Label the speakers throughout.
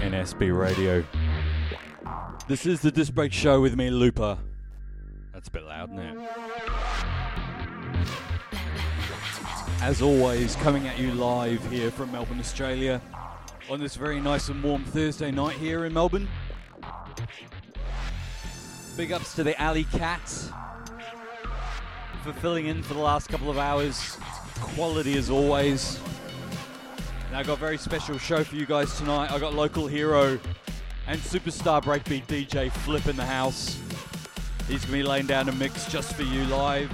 Speaker 1: SB Radio. This is the Disc Break Show with me, Looper. That's a bit loud, isn't it? As always, coming at you live here from Melbourne, Australia, on this very nice and warm Thursday night here in Melbourne. Big ups to the Alley Cats for filling in for the last couple of hours. Quality as always. I got a very special show for you guys tonight. I got local hero and superstar breakbeat DJ Flip in the house. He's gonna be laying down a mix just for you live.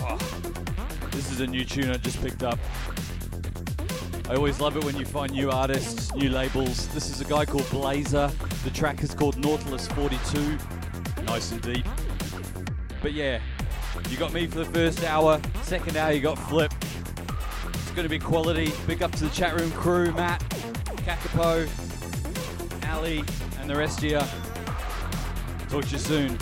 Speaker 1: Oh, this is a new tune I just picked up. I always love it when you find new artists, new labels. This is a guy called Blazer. The track is called Nautilus 42. Nice and deep. But yeah, you got me for the first hour. Second hour, you got Flip. It's going to be quality. Big up to the chat room crew, Matt, Kakapo, Ali, and the rest of you. Talk to you soon.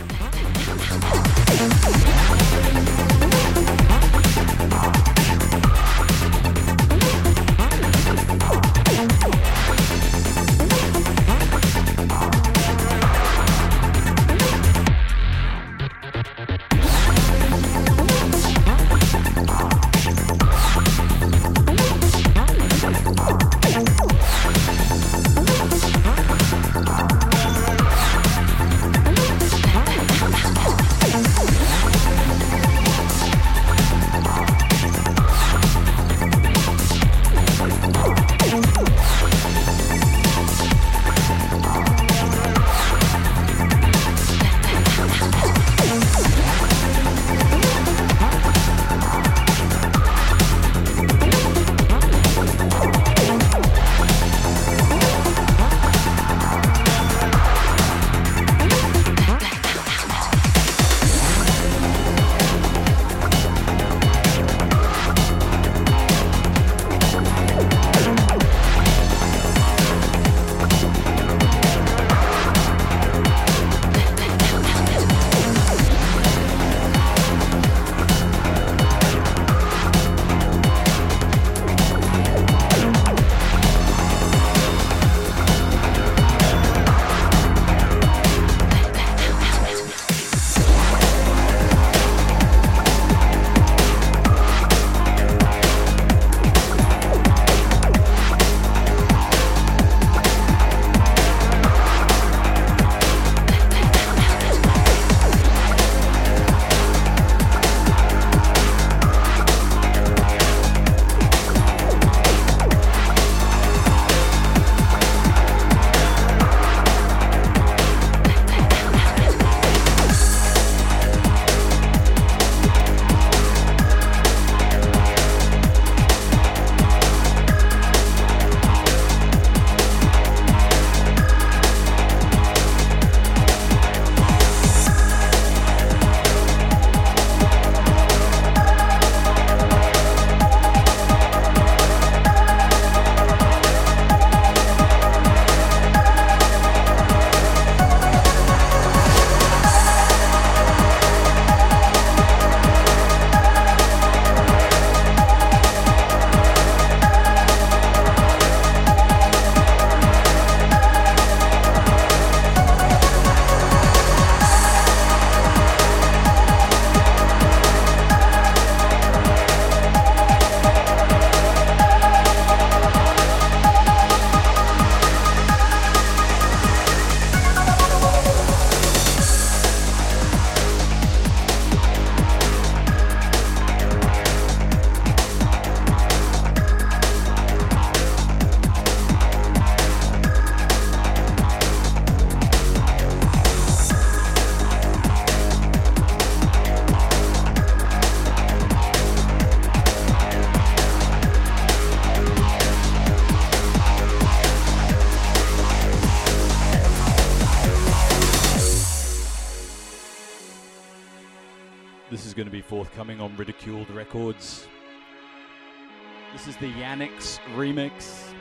Speaker 1: Remix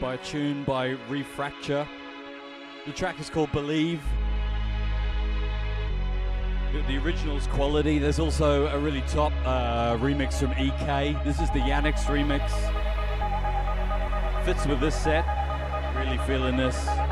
Speaker 1: by a tune by Refracture. The track is called Believe. The, the original's quality. There's also a really top uh, remix from EK. This is the Yannick's remix. Fits with this set. Really feeling this.
Speaker 2: This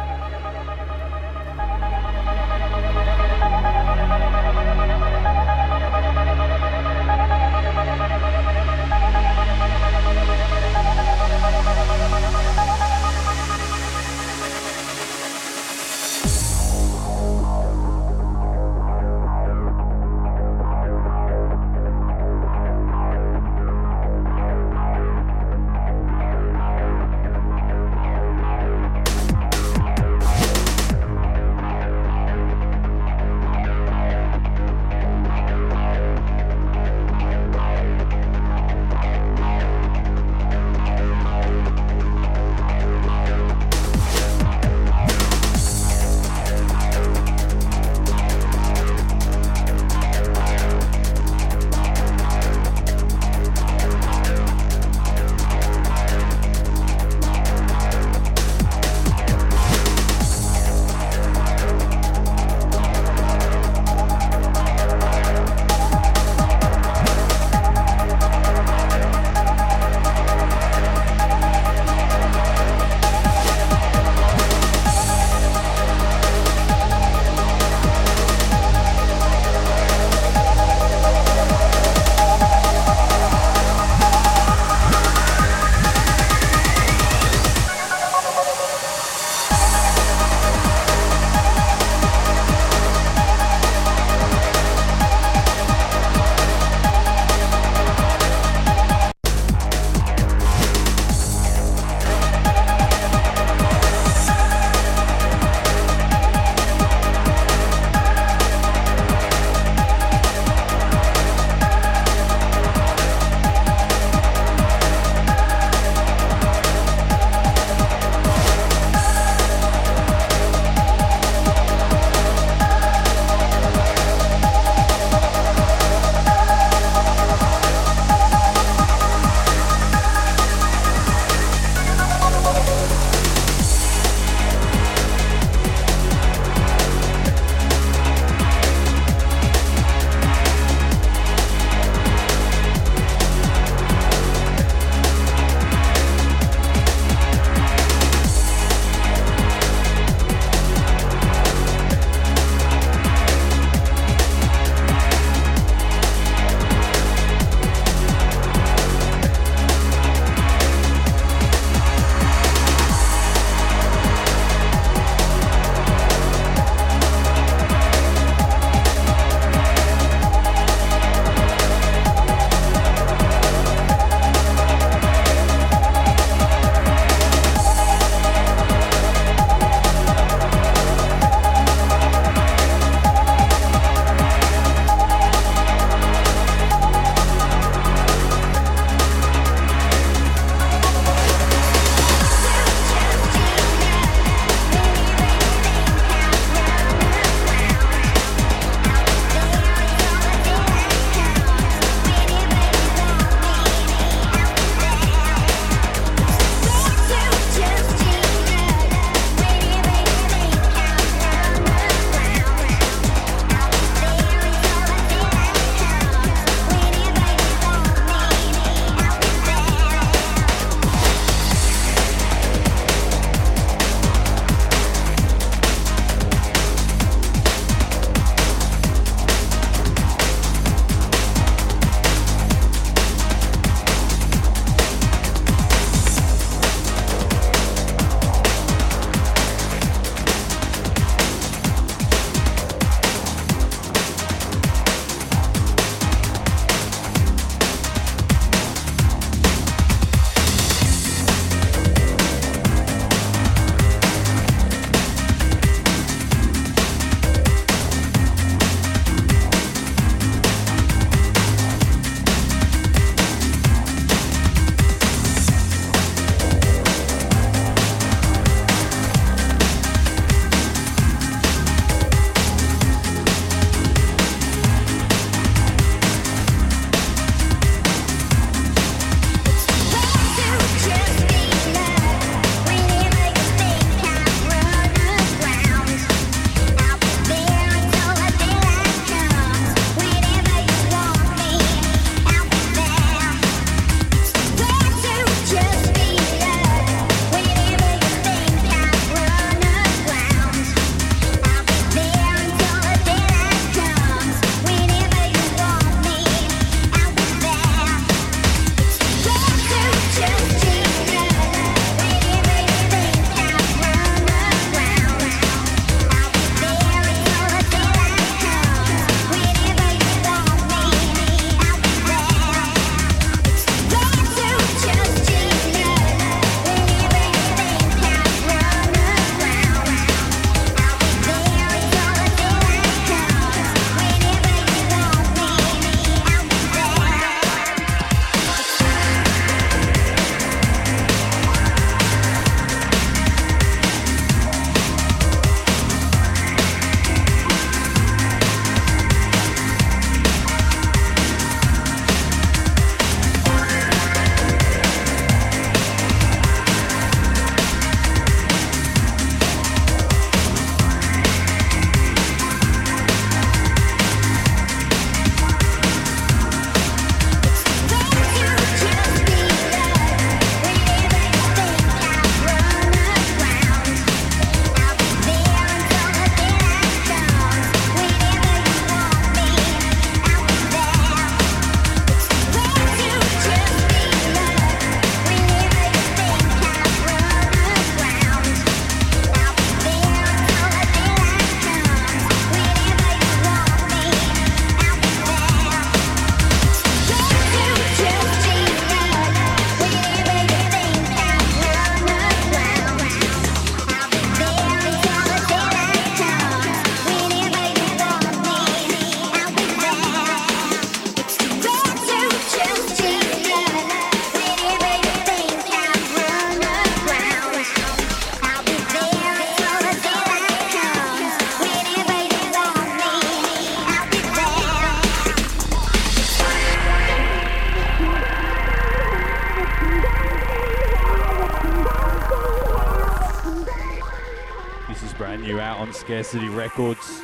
Speaker 2: Scarcity Records.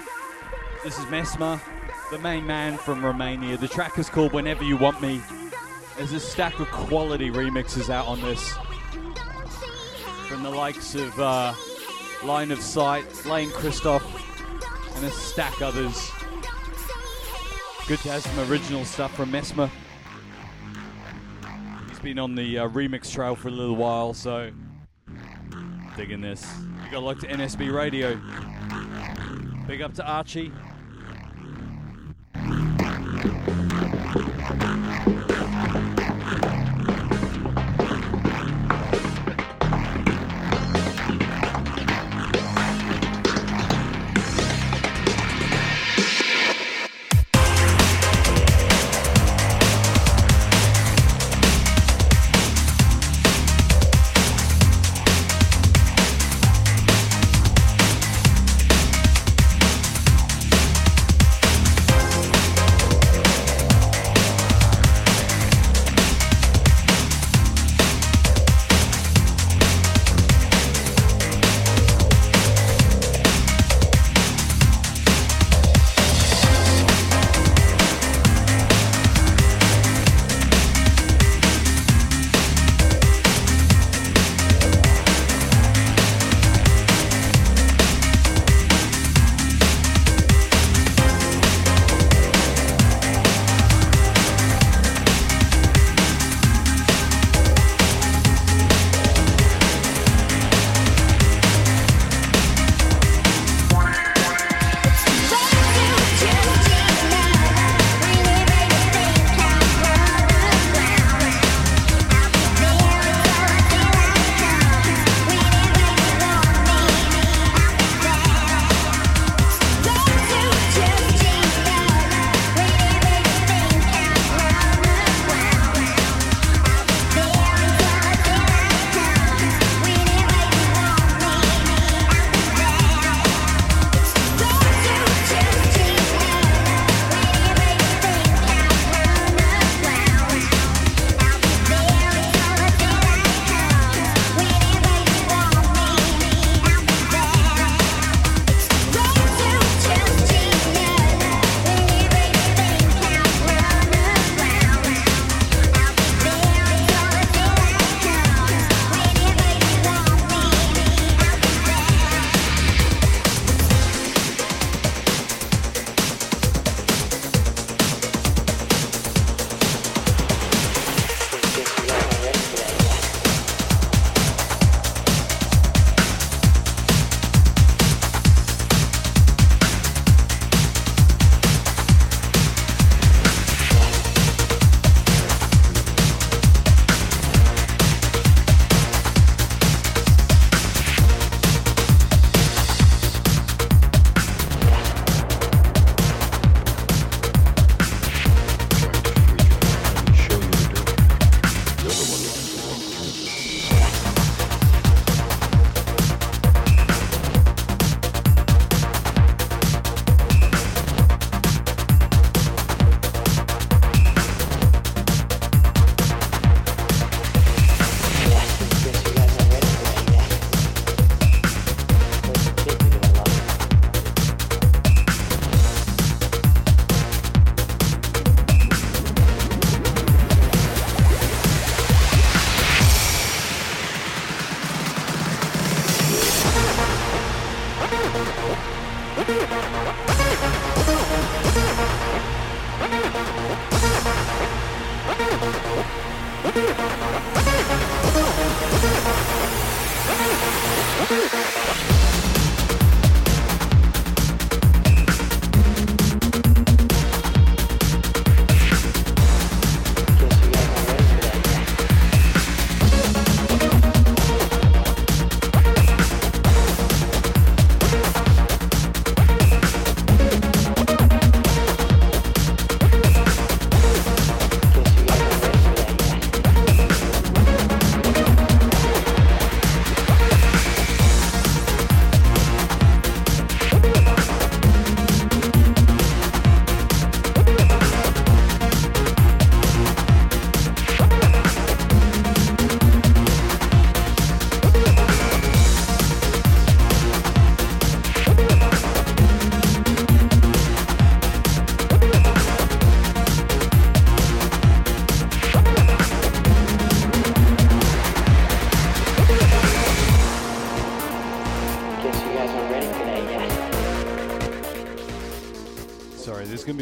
Speaker 2: This is Mesmer, the main man from Romania. The track is called Whenever You Want Me. There's a stack of quality remixes out on this from the likes of uh, Line of Sight, Lane Christoph, and a stack others. Good to have some original stuff from Mesmer. He's been on the uh, remix trail for a little while, so digging this. You got locked to NSB Radio. Big up to Archie.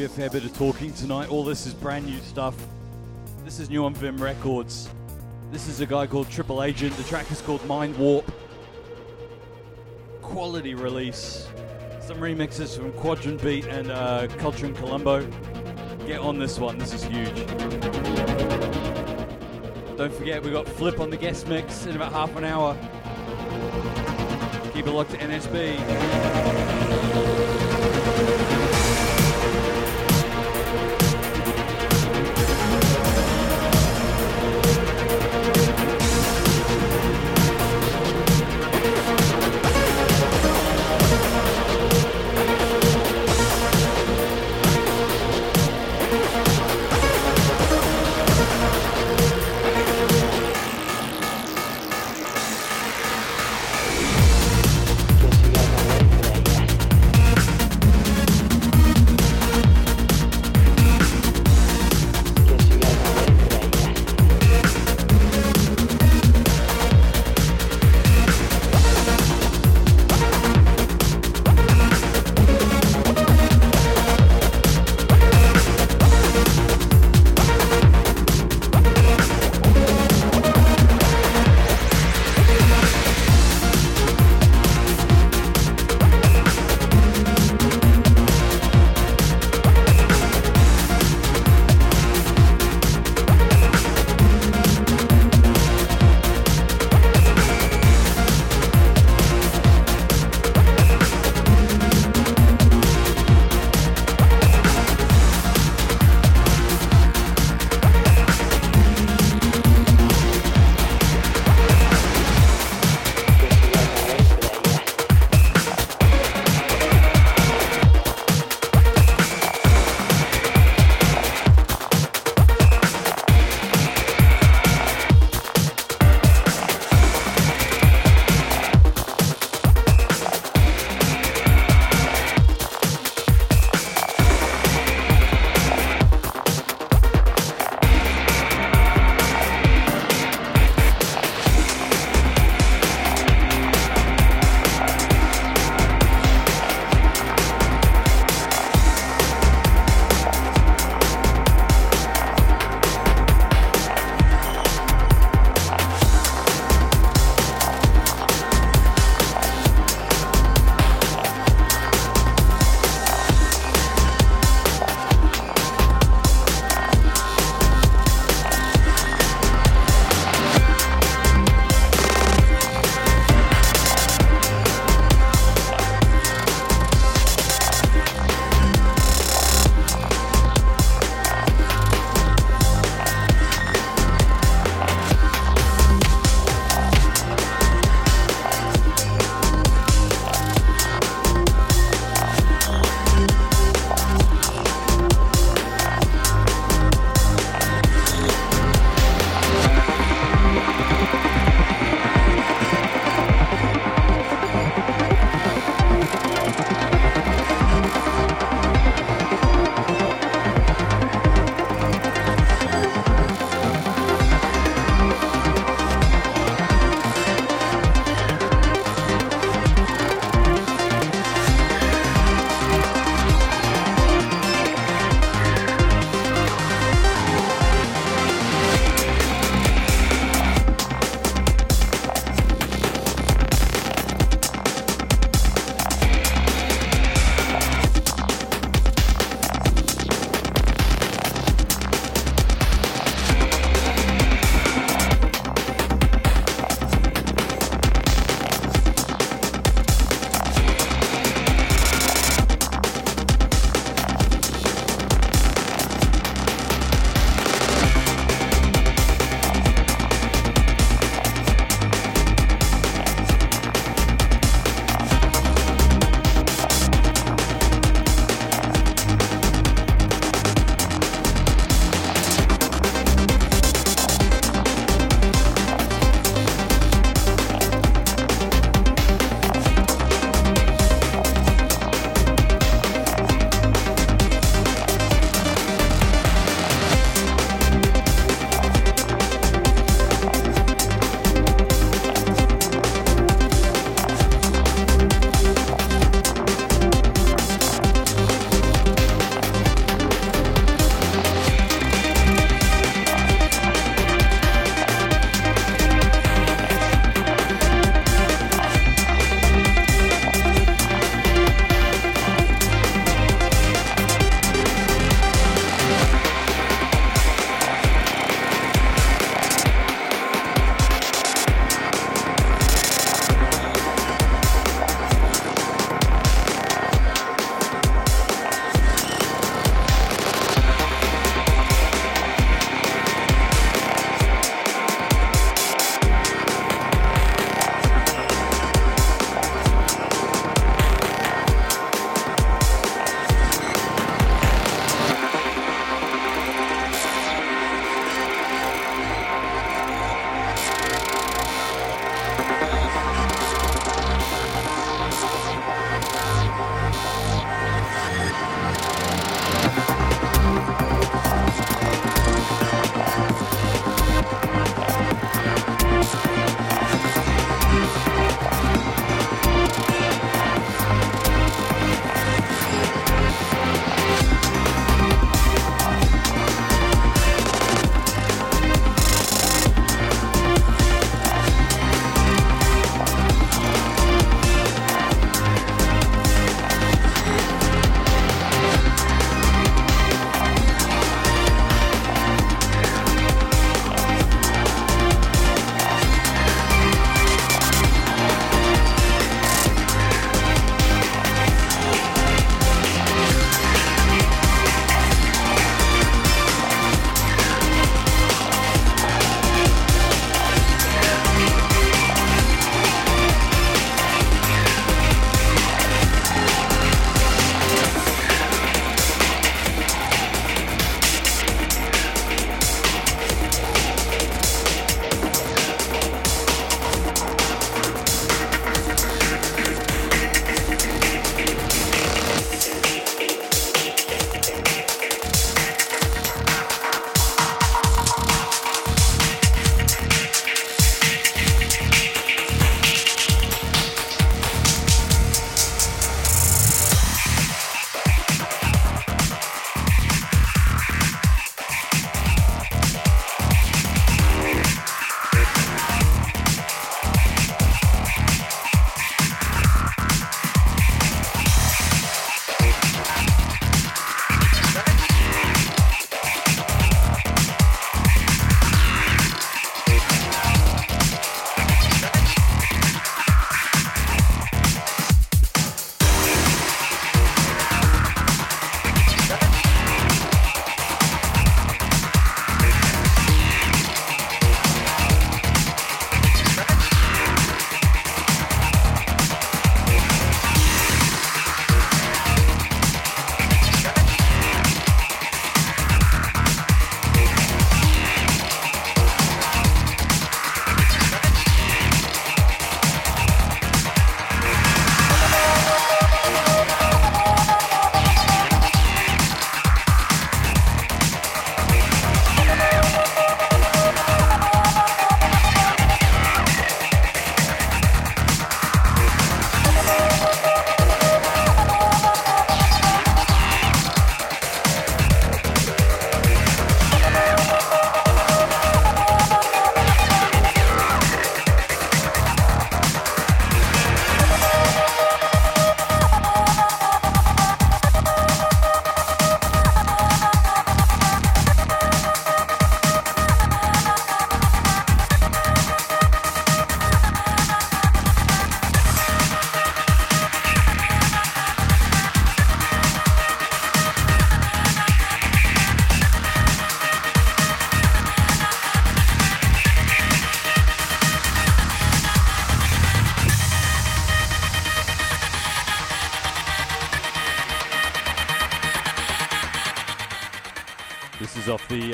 Speaker 1: Be a fair bit of talking tonight. All this is brand new stuff. This is new on Vim Records. This is a guy called Triple Agent. The track is called Mind Warp. Quality release. Some remixes from Quadrant Beat and uh, Culture in Colombo. Get on this one, this is huge. Don't forget, we got Flip on the guest mix in about half an hour. Keep it locked to NSB.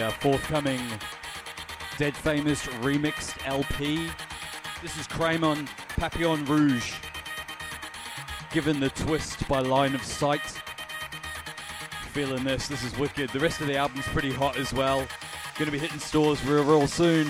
Speaker 1: Uh, forthcoming Dead Famous remixed LP. This is Cremon Papillon Rouge. Given the twist by Line of Sight. Feeling this, this is wicked. The rest of the album's pretty hot as well. Gonna be hitting stores real, real soon.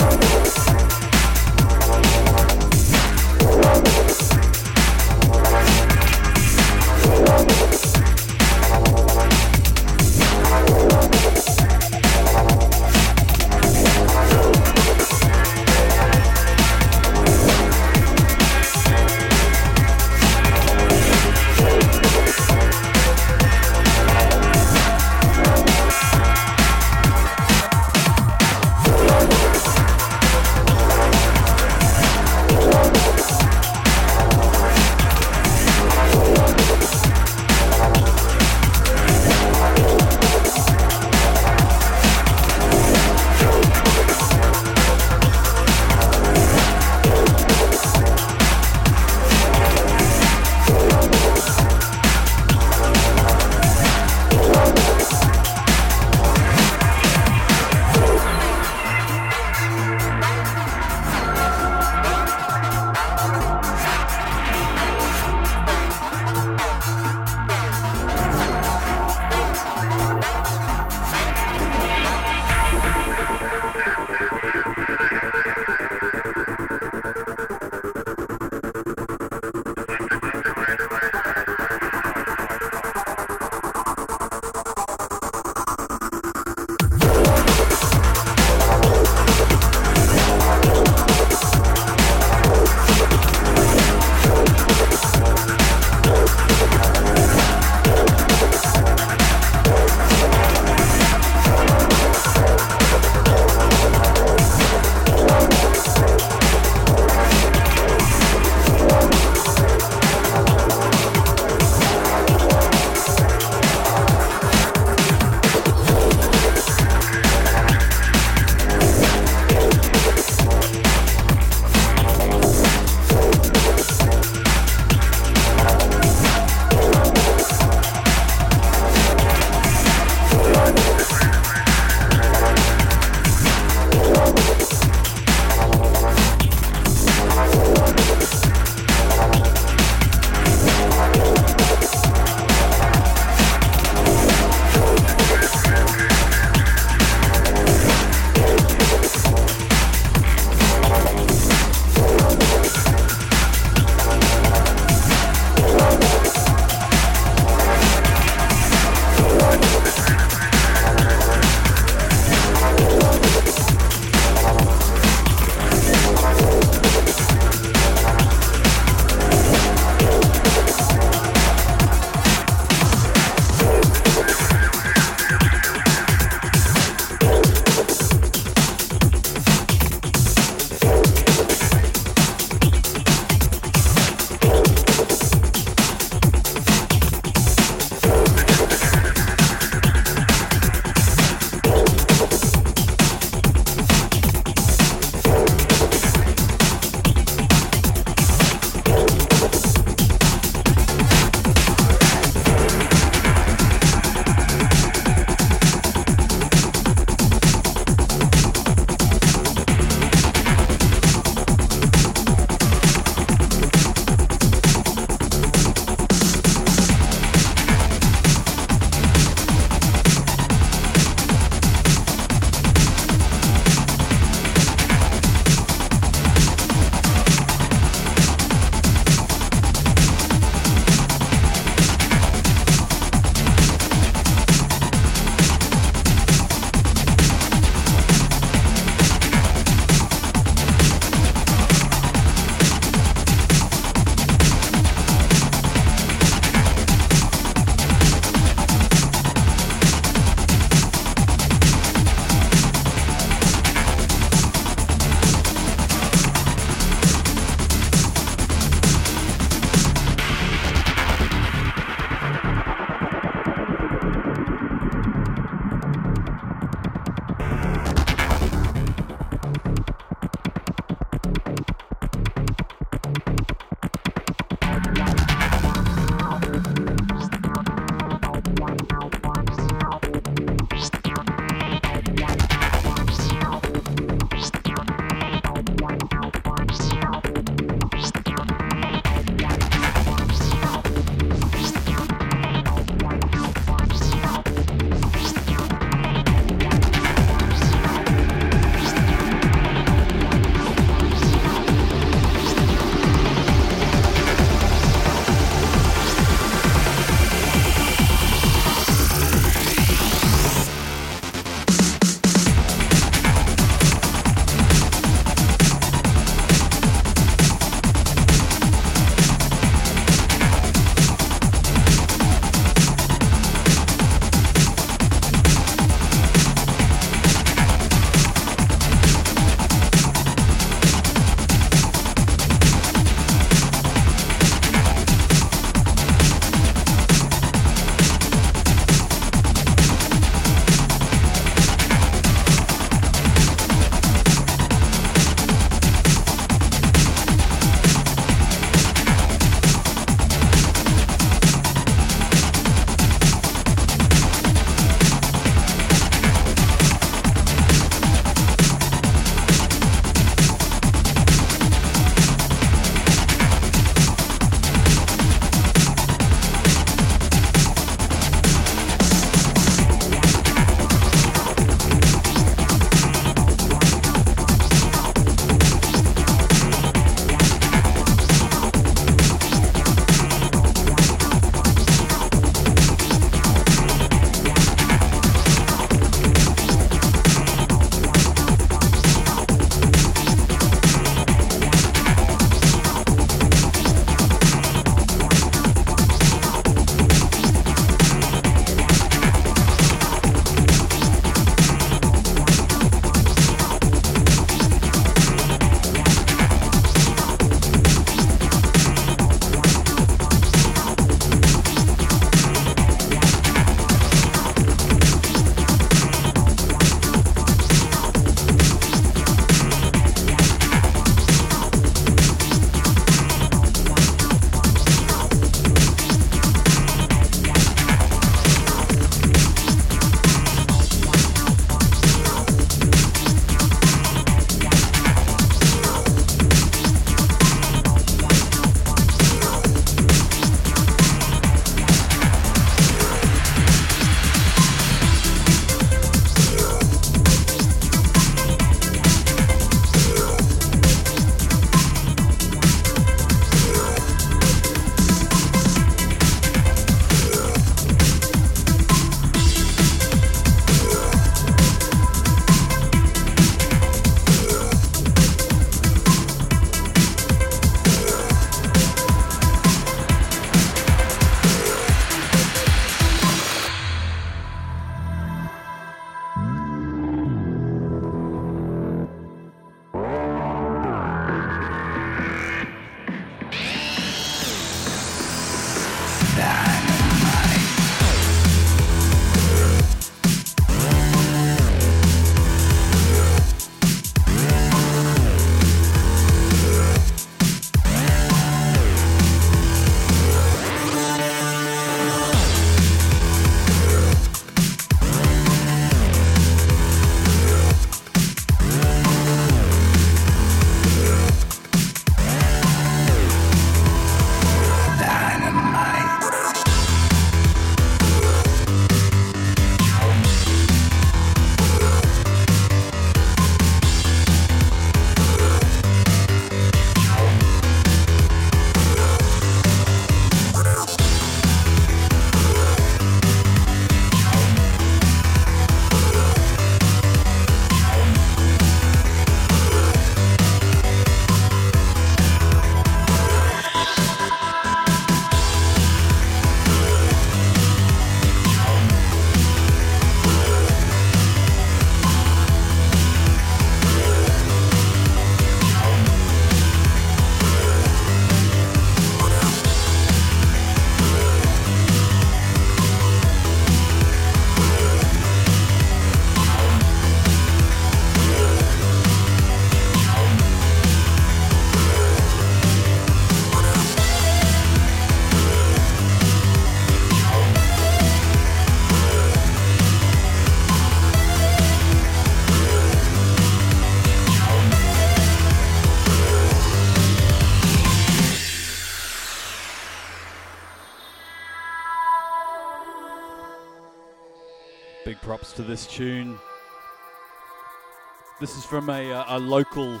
Speaker 1: Is from a, uh, a local,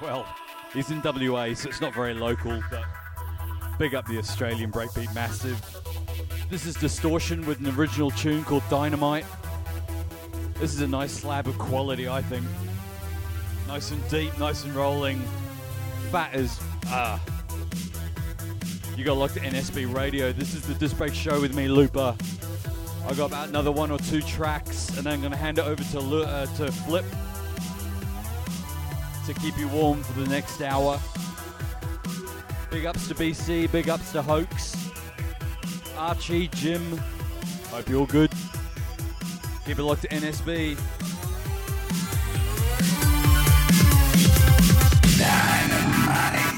Speaker 1: well, he's in WA, so it's not very local, but big up the Australian breakbeat massive. This is Distortion with an original tune called Dynamite. This is a nice slab of quality, I think. Nice and deep, nice and rolling. Fat as ah. You got locked to NSB Radio. This is the Disc Break Show with me, Looper. I got about another one or two tracks, and then I'm gonna hand it over to uh, to Flip to keep you warm for the next hour. Big ups to BC, big ups to Hoax, Archie, Jim. Hope you're all good. Keep it locked to NSB.
Speaker 3: Dynamite.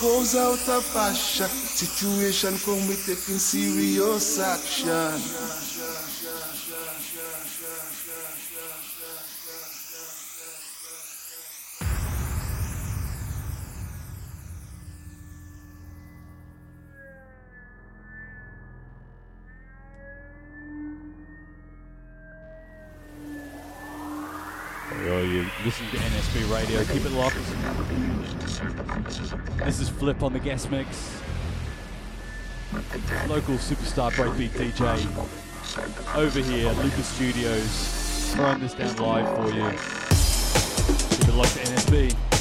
Speaker 3: Goes out of fashion. Situation come, we taking serious action.
Speaker 1: Listen to NSB Radio. Keep it locked. This is Flip on the guest mix. Local superstar breakbeat DJ over here, Lucas Studios, throwing this down live for you. Keep it locked to NSB.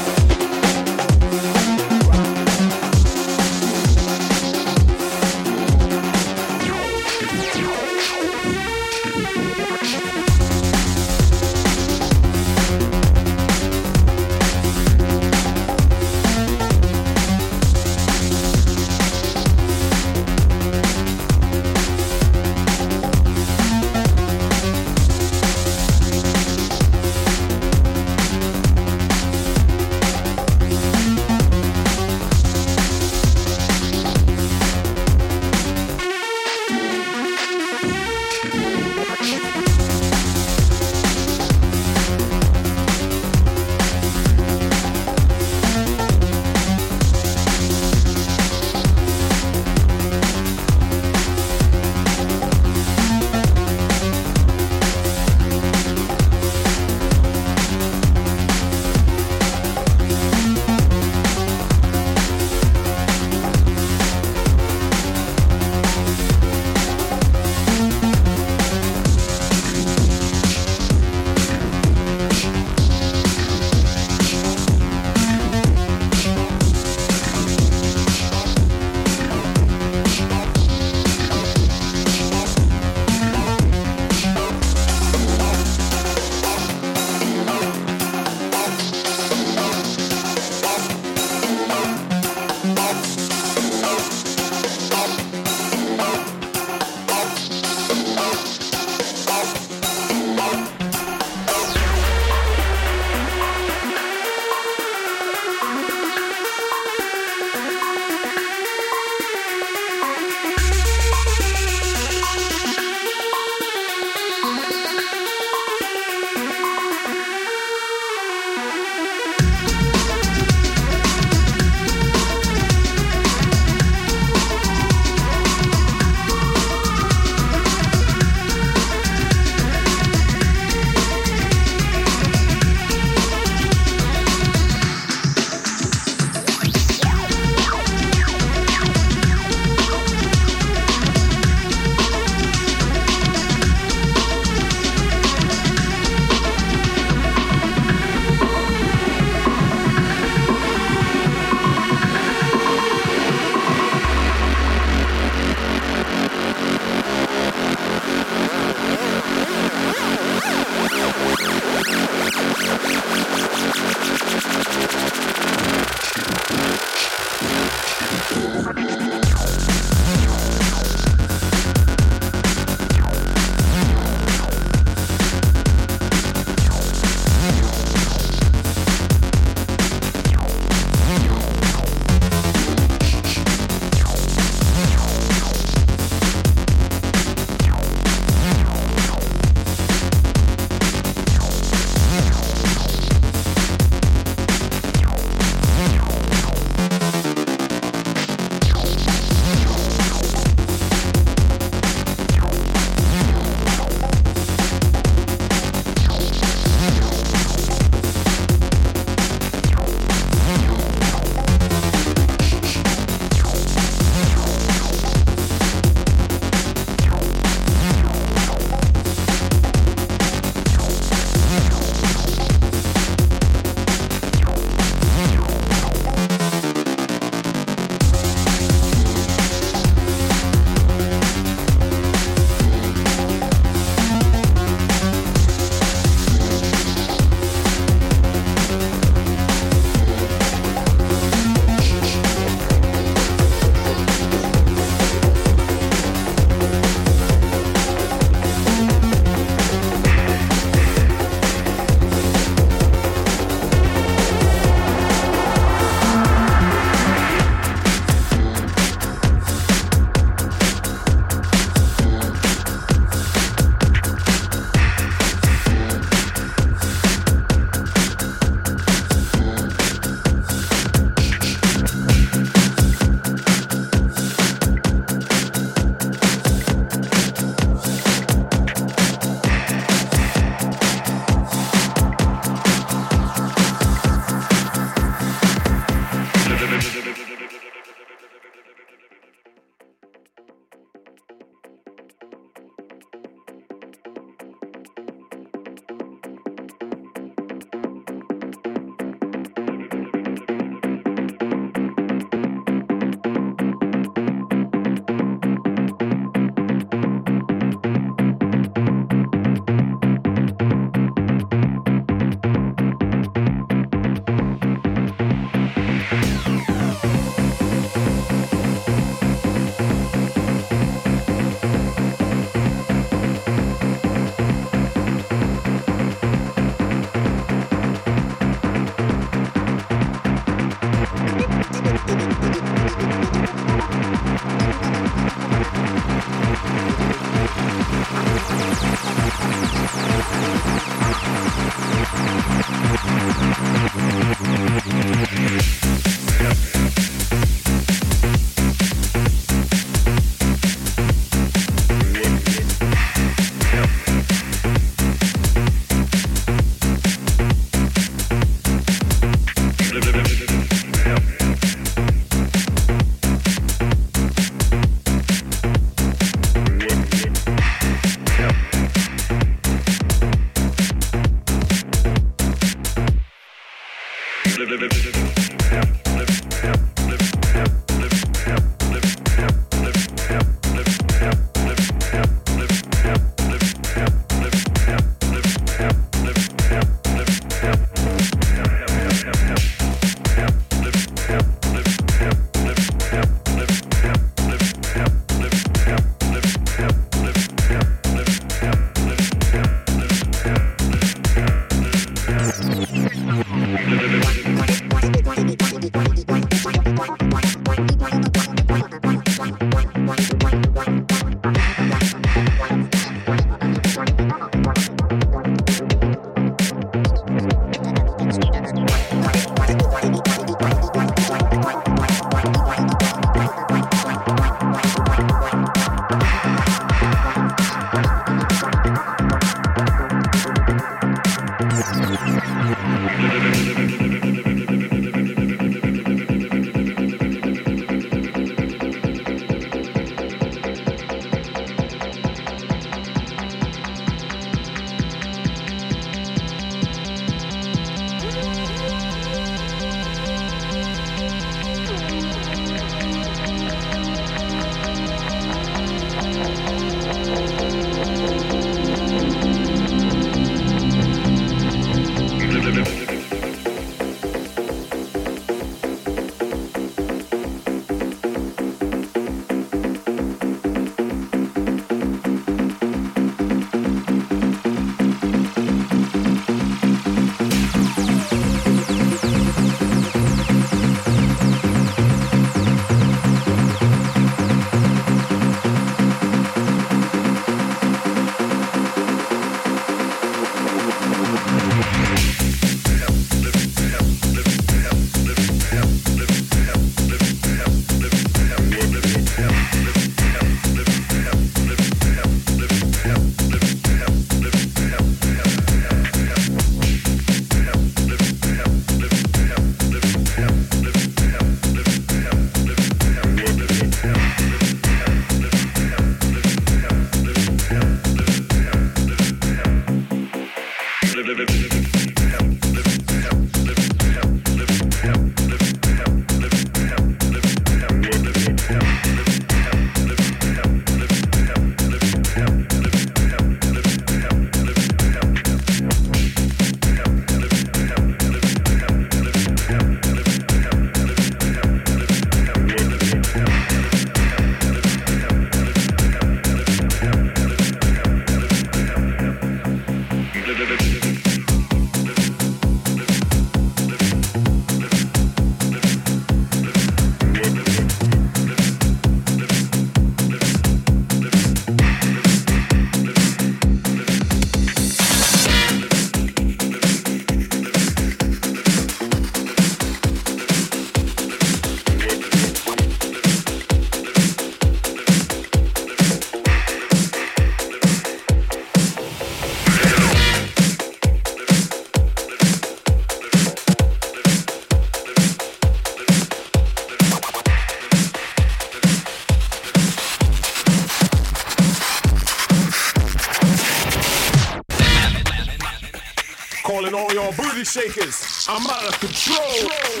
Speaker 4: Shakers. I'm out of control.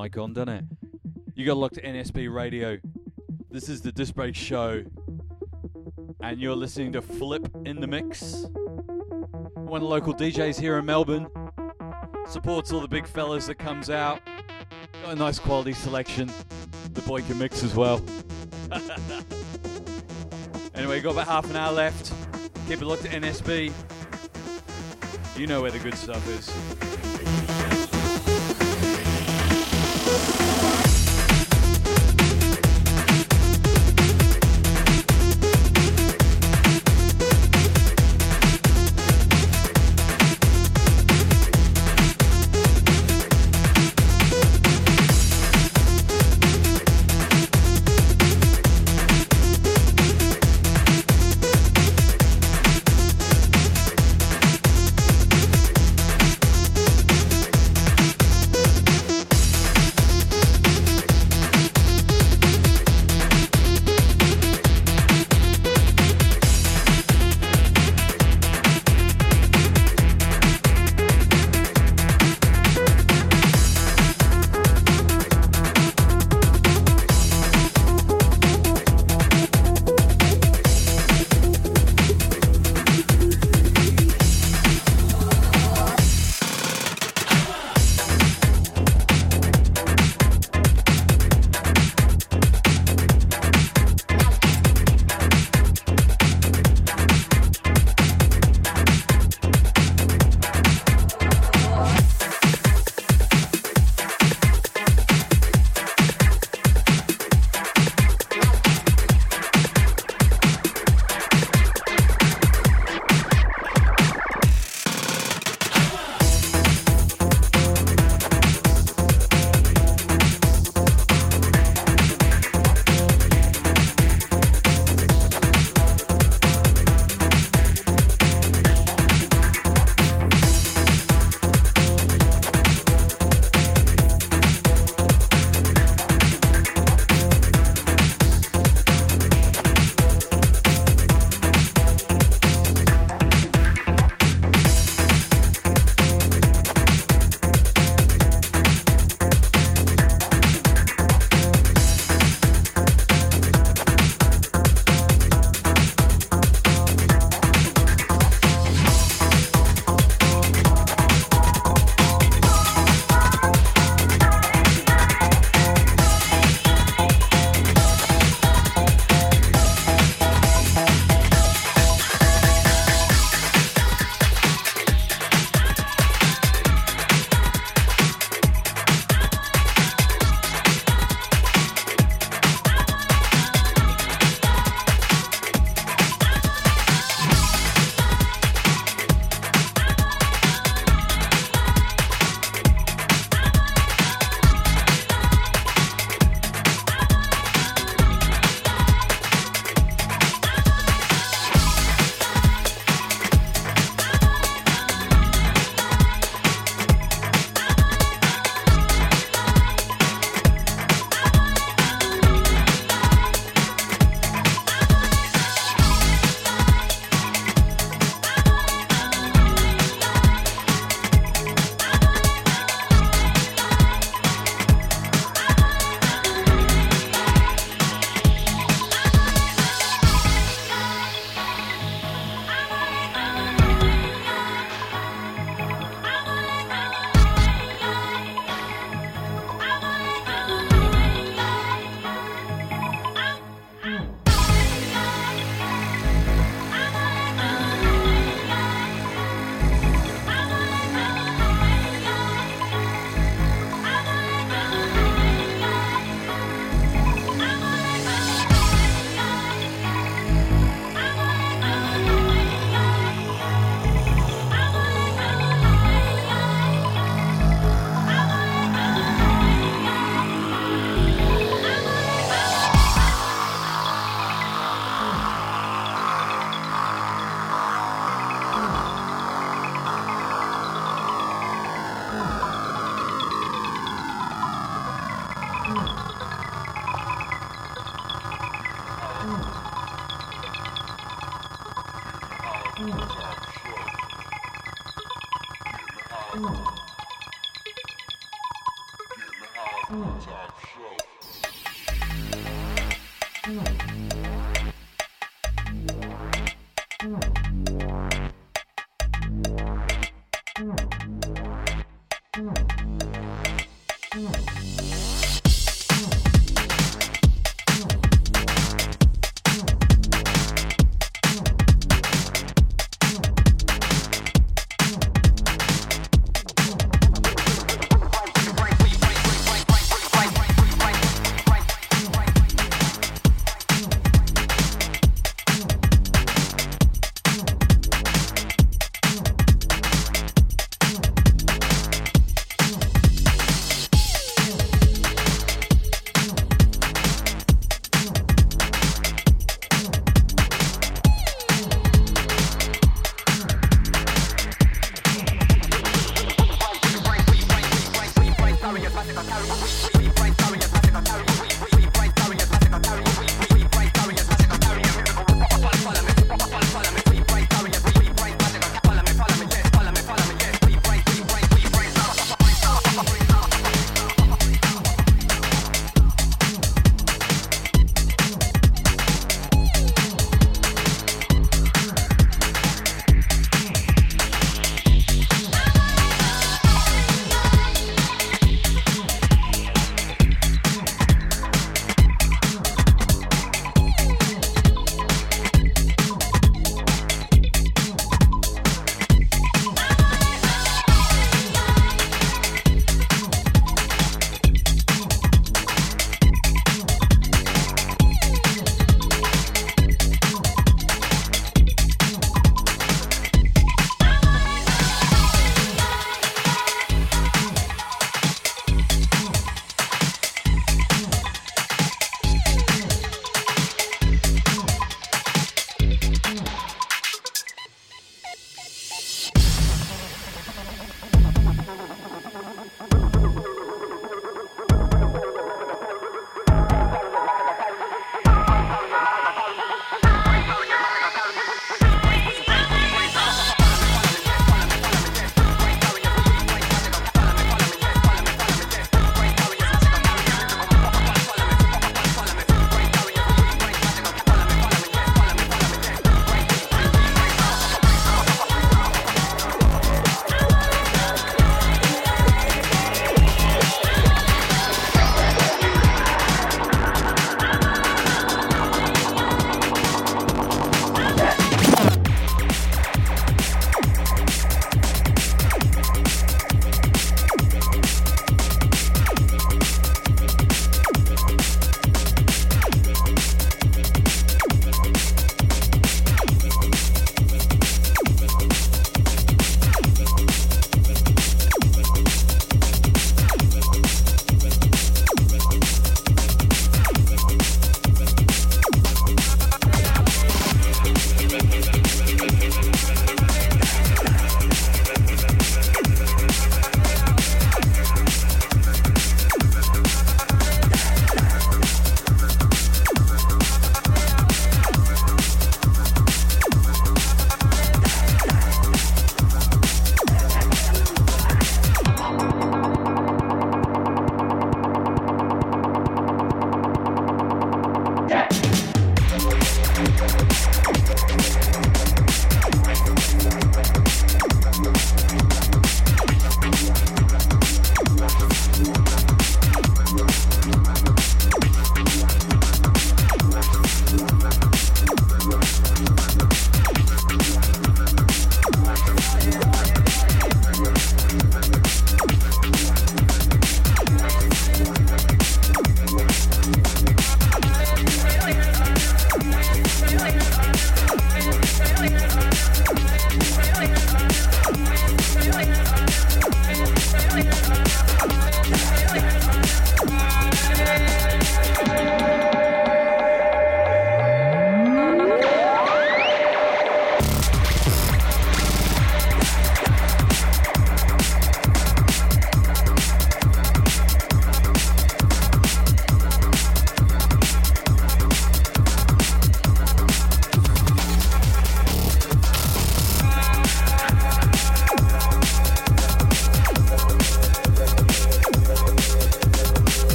Speaker 1: Mic on, doesn't it? You got locked to NSB Radio. This is the Disc Break Show, and you're listening to Flip in the Mix. One of the local DJs here in Melbourne supports all the big fellas that comes out. Got a nice quality selection. The boy can mix as well. anyway, got about half an hour left. Keep it locked to NSB. You know where the good stuff is.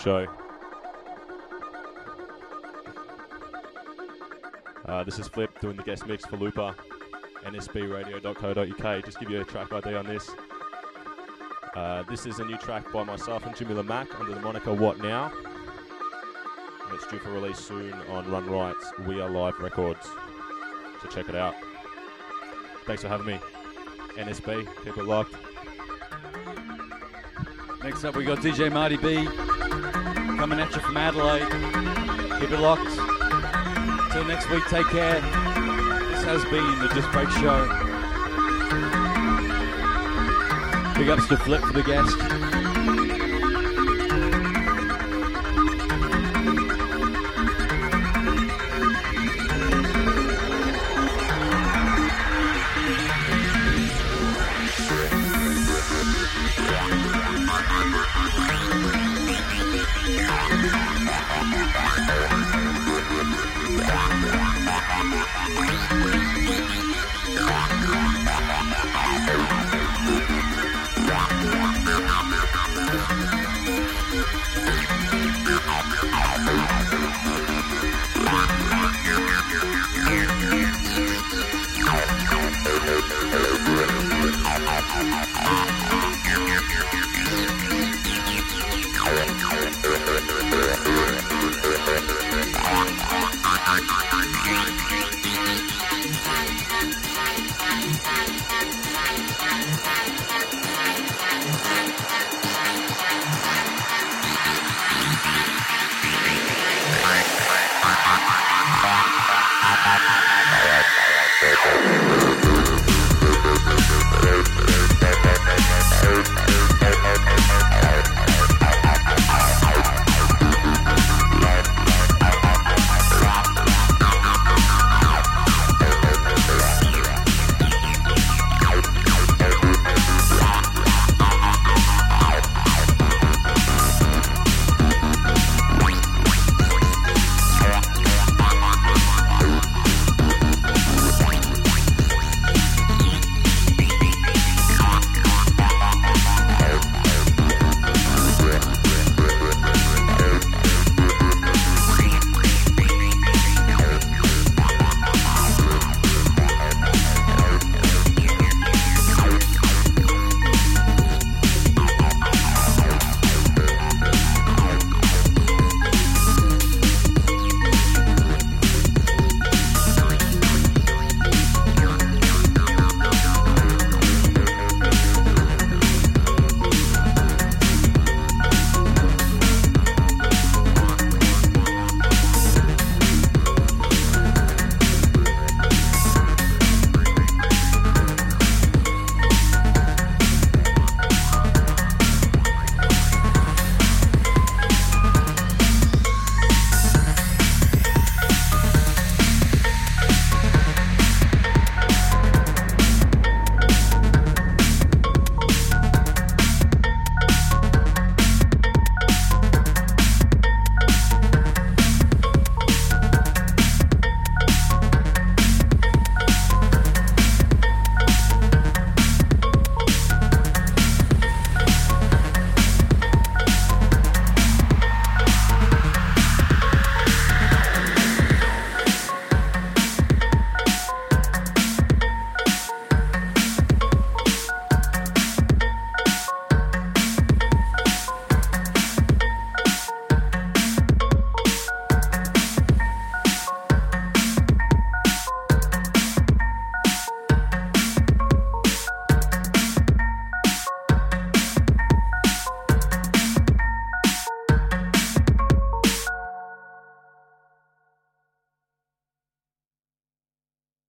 Speaker 5: Show. Uh, this is Flip doing the guest mix for Looper, nsbradio.co.uk. Just give you a track ID on this. Uh, this is a new track by myself and Jimmy Lamac under the moniker What Now? And it's due for release soon on Run Rights We Are Live Records. So check it out. Thanks for having me. NSB, keep it locked.
Speaker 1: Next up, we got DJ Marty B coming at you from Adelaide. Keep it locked. Till next week, take care. This has been the Just Break Show. Big ups to Flip for the guest.